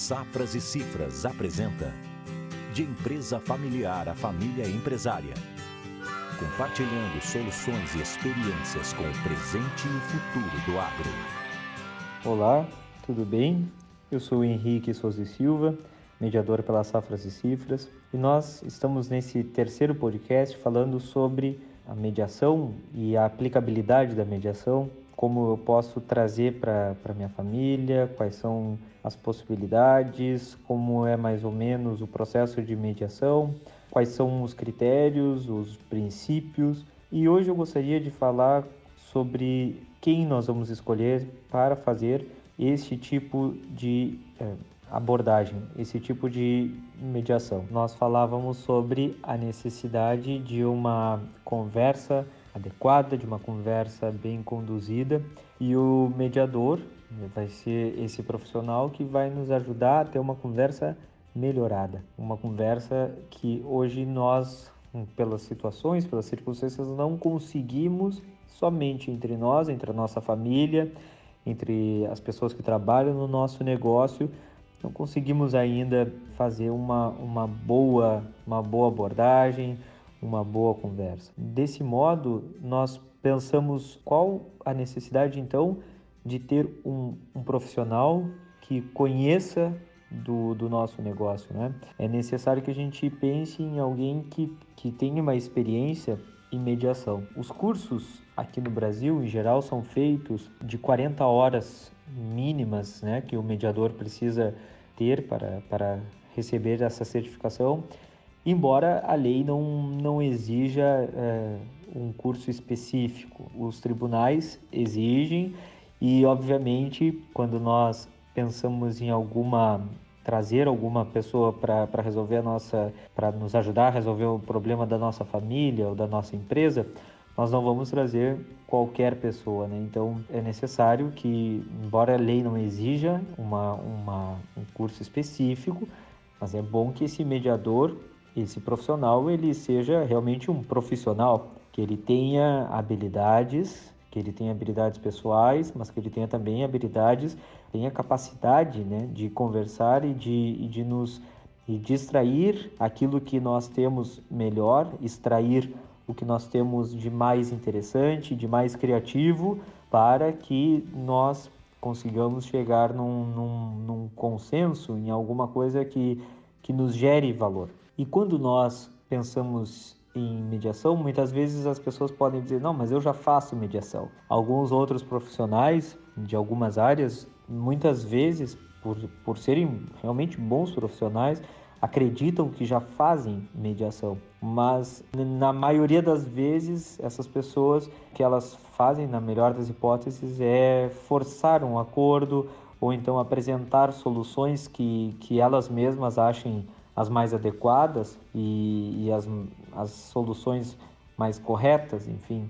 Safras e Cifras apresenta De empresa familiar a família empresária. Compartilhando soluções e experiências com o presente e o futuro do agro. Olá, tudo bem? Eu sou Henrique Souza Silva, mediador pela Safras e Cifras, e nós estamos nesse terceiro podcast falando sobre a mediação e a aplicabilidade da mediação como eu posso trazer para minha família, quais são as possibilidades, como é mais ou menos o processo de mediação, quais são os critérios, os princípios. E hoje eu gostaria de falar sobre quem nós vamos escolher para fazer esse tipo de é, abordagem, esse tipo de mediação. Nós falávamos sobre a necessidade de uma conversa adequada, de uma conversa bem conduzida. E o mediador vai ser esse profissional que vai nos ajudar a ter uma conversa melhorada, uma conversa que hoje nós, pelas situações, pelas circunstâncias, não conseguimos somente entre nós, entre a nossa família, entre as pessoas que trabalham no nosso negócio, não conseguimos ainda fazer uma, uma, boa, uma boa abordagem, uma boa conversa. Desse modo, nós pensamos qual a necessidade então de ter um, um profissional que conheça do, do, nosso negócio. Né? É necessário que a gente pense em alguém que, que tenha uma experiência em mediação. Os cursos aqui no Brasil, em geral, são feitos de 40 horas mínimas né, que o mediador precisa ter para, para receber essa certificação embora a lei não, não exija é, um curso específico. Os tribunais exigem e, obviamente, quando nós pensamos em alguma trazer alguma pessoa para resolver a nossa para nos ajudar a resolver o problema da nossa família ou da nossa empresa nós não vamos trazer qualquer pessoa, né? Então é necessário que, embora a lei não exija uma, uma, um curso específico, mas é bom que esse mediador esse profissional ele seja realmente um profissional, que ele tenha habilidades, que ele tenha habilidades pessoais, mas que ele tenha também habilidades, tenha capacidade né, de conversar e de, e de nos e distrair aquilo que nós temos melhor, extrair o que nós temos de mais interessante, de mais criativo, para que nós consigamos chegar num, num, num consenso, em alguma coisa que, que nos gere valor. E quando nós pensamos em mediação, muitas vezes as pessoas podem dizer: não, mas eu já faço mediação. Alguns outros profissionais de algumas áreas, muitas vezes, por, por serem realmente bons profissionais, acreditam que já fazem mediação, mas na maioria das vezes essas pessoas que elas fazem, na melhor das hipóteses, é forçar um acordo ou então apresentar soluções que, que elas mesmas achem as mais adequadas e, e as, as soluções mais corretas, enfim.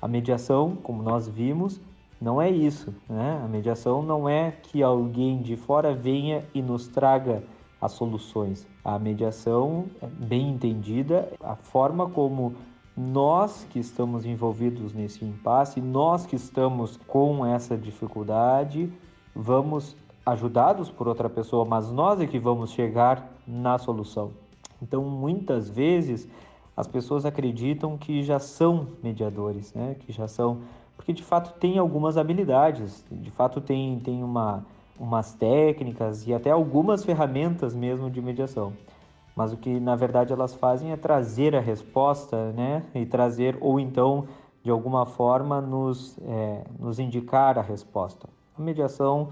A mediação, como nós vimos, não é isso. Né? A mediação não é que alguém de fora venha e nos traga as soluções. A mediação, bem entendida, a forma como nós que estamos envolvidos nesse impasse, nós que estamos com essa dificuldade, vamos ajudados por outra pessoa, mas nós é que vamos chegar na solução. Então, muitas vezes as pessoas acreditam que já são mediadores, né? Que já são, porque de fato tem algumas habilidades, de fato tem tem uma umas técnicas e até algumas ferramentas mesmo de mediação. Mas o que na verdade elas fazem é trazer a resposta, né? E trazer ou então de alguma forma nos é, nos indicar a resposta. A mediação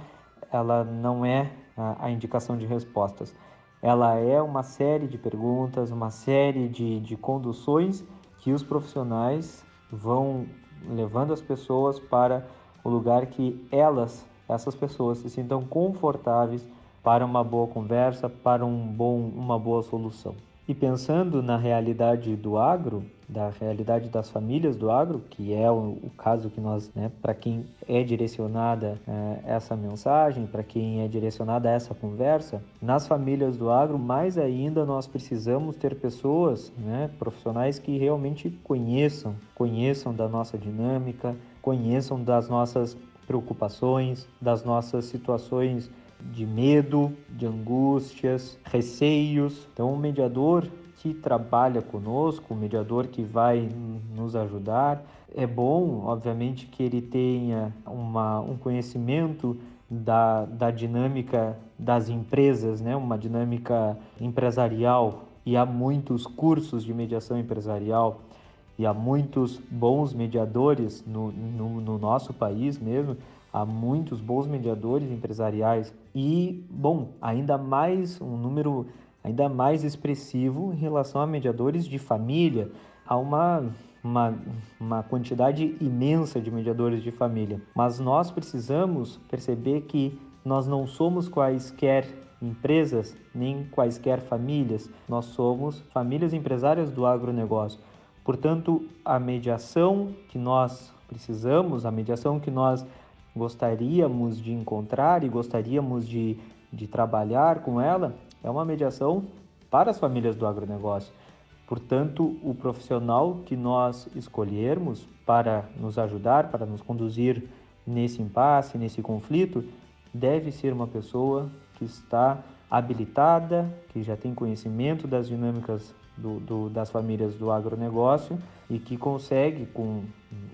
ela não é a, a indicação de respostas. Ela é uma série de perguntas, uma série de, de conduções que os profissionais vão levando as pessoas para o lugar que elas, essas pessoas, se sintam confortáveis para uma boa conversa, para um bom, uma boa solução. E pensando na realidade do agro, da realidade das famílias do agro, que é o, o caso que nós, né, para quem é direcionada é, essa mensagem, para quem é direcionada essa conversa, nas famílias do agro, mais ainda nós precisamos ter pessoas, né, profissionais que realmente conheçam, conheçam da nossa dinâmica, conheçam das nossas preocupações, das nossas situações de medo, de angústias, receios. Então, o mediador que trabalha conosco, o mediador que vai nos ajudar, é bom, obviamente, que ele tenha uma, um conhecimento da, da dinâmica das empresas, né? uma dinâmica empresarial. E há muitos cursos de mediação empresarial e há muitos bons mediadores no, no, no nosso país mesmo. Há muitos bons mediadores empresariais e, bom, ainda mais um número ainda mais expressivo em relação a mediadores de família. Há uma uma, uma quantidade imensa de mediadores de família, mas nós precisamos perceber que nós não somos quaisquer empresas nem quaisquer famílias, nós somos famílias empresárias do agronegócio. Portanto, a mediação que nós precisamos, a mediação que nós gostaríamos de encontrar e gostaríamos de, de trabalhar com ela é uma mediação para as famílias do agronegócio. Portanto, o profissional que nós escolhermos para nos ajudar, para nos conduzir nesse impasse, nesse conflito, deve ser uma pessoa que está habilitada, que já tem conhecimento das dinâmicas do, do, das famílias do agronegócio e que consegue com,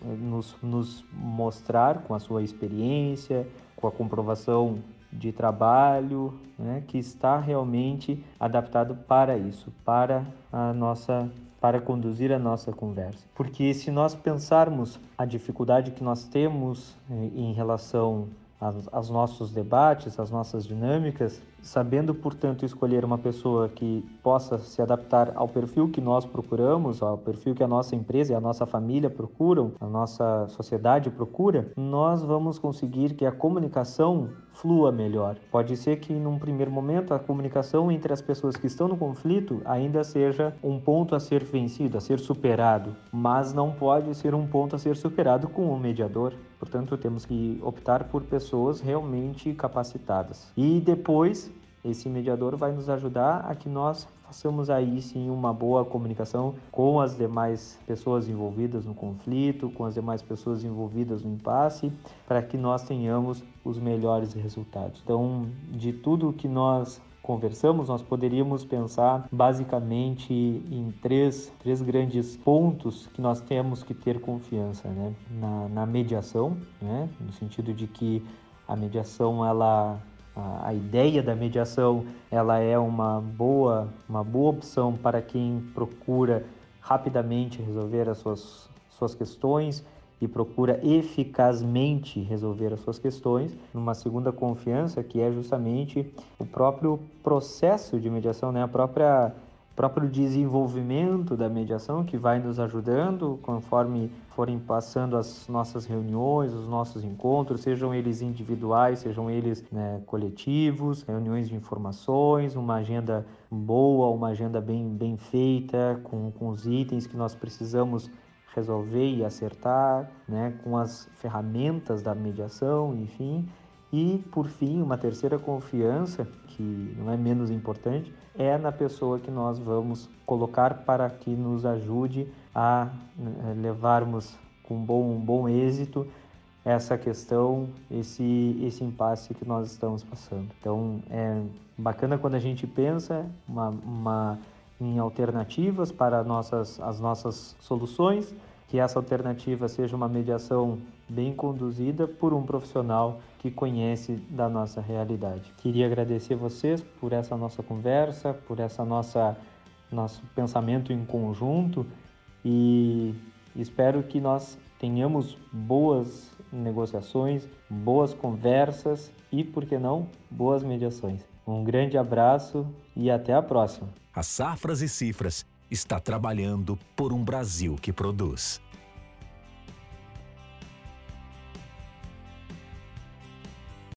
nos, nos mostrar com a sua experiência, com a comprovação de trabalho, né, que está realmente adaptado para isso, para a nossa para conduzir a nossa conversa. Porque se nós pensarmos a dificuldade que nós temos eh, em relação aos nossos debates, às nossas dinâmicas, sabendo, portanto, escolher uma pessoa que possa se adaptar ao perfil que nós procuramos, ao perfil que a nossa empresa e a nossa família procuram, a nossa sociedade procura, nós vamos conseguir que a comunicação flua melhor. Pode ser que num primeiro momento a comunicação entre as pessoas que estão no conflito ainda seja um ponto a ser vencido, a ser superado, mas não pode ser um ponto a ser superado com um mediador. Portanto, temos que optar por pessoas realmente capacitadas. E depois esse mediador vai nos ajudar a que nós façamos aí sim uma boa comunicação com as demais pessoas envolvidas no conflito, com as demais pessoas envolvidas no impasse, para que nós tenhamos os melhores resultados. Então, de tudo que nós conversamos, nós poderíamos pensar basicamente em três, três grandes pontos que nós temos que ter confiança, né? Na, na mediação, né? No sentido de que a mediação ela a, ideia da mediação ela é uma boa, uma boa opção para quem procura rapidamente resolver as suas, suas questões e procura eficazmente resolver as suas questões, numa segunda confiança que é justamente o próprio processo de mediação, né? a própria próprio desenvolvimento da mediação que vai nos ajudando conforme forem passando as nossas reuniões, os nossos encontros, sejam eles individuais, sejam eles né, coletivos, reuniões de informações, uma agenda boa, uma agenda bem, bem feita, com, com os itens que nós precisamos resolver e acertar, né, com as ferramentas da mediação, enfim. E, por fim, uma terceira confiança, que não é menos importante, é na pessoa que nós vamos colocar para que nos ajude a né, levarmos com bom, um bom êxito essa questão, esse, esse impasse que nós estamos passando. Então, é bacana quando a gente pensa uma, uma, em alternativas para nossas, as nossas soluções, que essa alternativa seja uma mediação bem conduzida por um profissional que conhece da nossa realidade. Queria agradecer vocês por essa nossa conversa, por essa nossa nosso pensamento em conjunto e espero que nós tenhamos boas negociações, boas conversas e, por que não, boas mediações. Um grande abraço e até a próxima. As Safras e Cifras está trabalhando por um Brasil que produz.